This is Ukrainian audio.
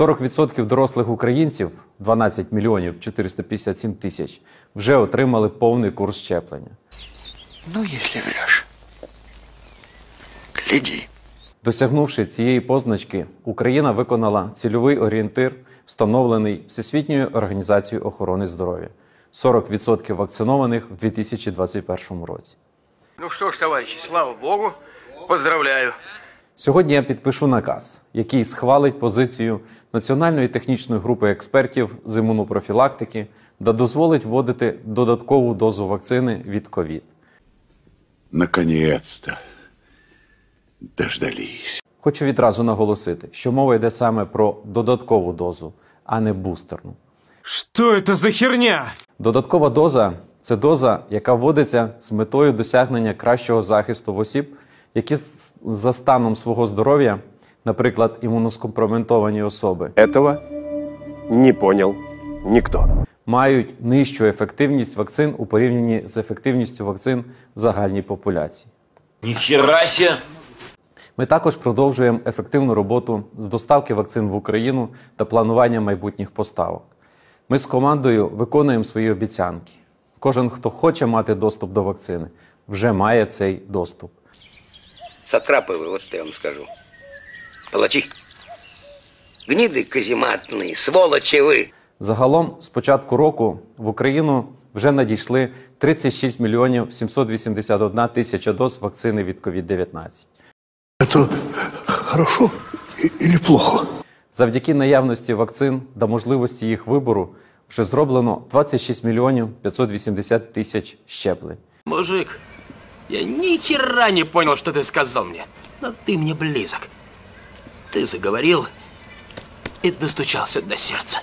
40% дорослих українців, 12 мільйонів 457 тисяч, вже отримали повний курс щеплення. Ну, если врешь, гляди. Досягнувши цієї позначки, Україна виконала цільовий орієнтир, встановлений Всесвітньою організацією охорони здоров'я 40% вакцинованих в 2021 році. Ну что ж, товарищи, слава богу, поздравляю. Сьогодні я підпишу наказ, який схвалить позицію Національної технічної групи експертів з імунопрофілактики та дозволить вводити додаткову дозу вакцини від ковід. Наконец-то дождались. Хочу відразу наголосити, що мова йде саме про додаткову дозу, а не бустерну. Что это за херня? Додаткова доза це доза, яка вводиться з метою досягнення кращого захисту в осіб, які за станом свого здоров'я, наприклад, імуноскомпроментовані особи, Этого не понял никто. мають нижчу ефективність вакцин у порівнянні з ефективністю вакцин в загальній популяції. Нихера себе! Ми також продовжуємо ефективну роботу з доставки вакцин в Україну та планування майбутніх поставок. Ми з командою виконуємо свої обіцянки. Кожен, хто хоче мати доступ до вакцини, вже має цей доступ. Сатрапы вы, вот что я вам скажу. Палачи. Гниды казематные, сволочи вы. Загалом, з початку року в Україну вже надійшли 36 мільйонів 781 тисяча доз вакцини від COVID-19. Это хорошо и- или плохо? Завдяки наявності вакцин та можливості їх вибору вже зроблено 26 мільйонів 580 тисяч щеплень. Мужик, я ни хера не понял, что ты сказал мне. Но ты мне близок. Ты заговорил и достучался до сердца.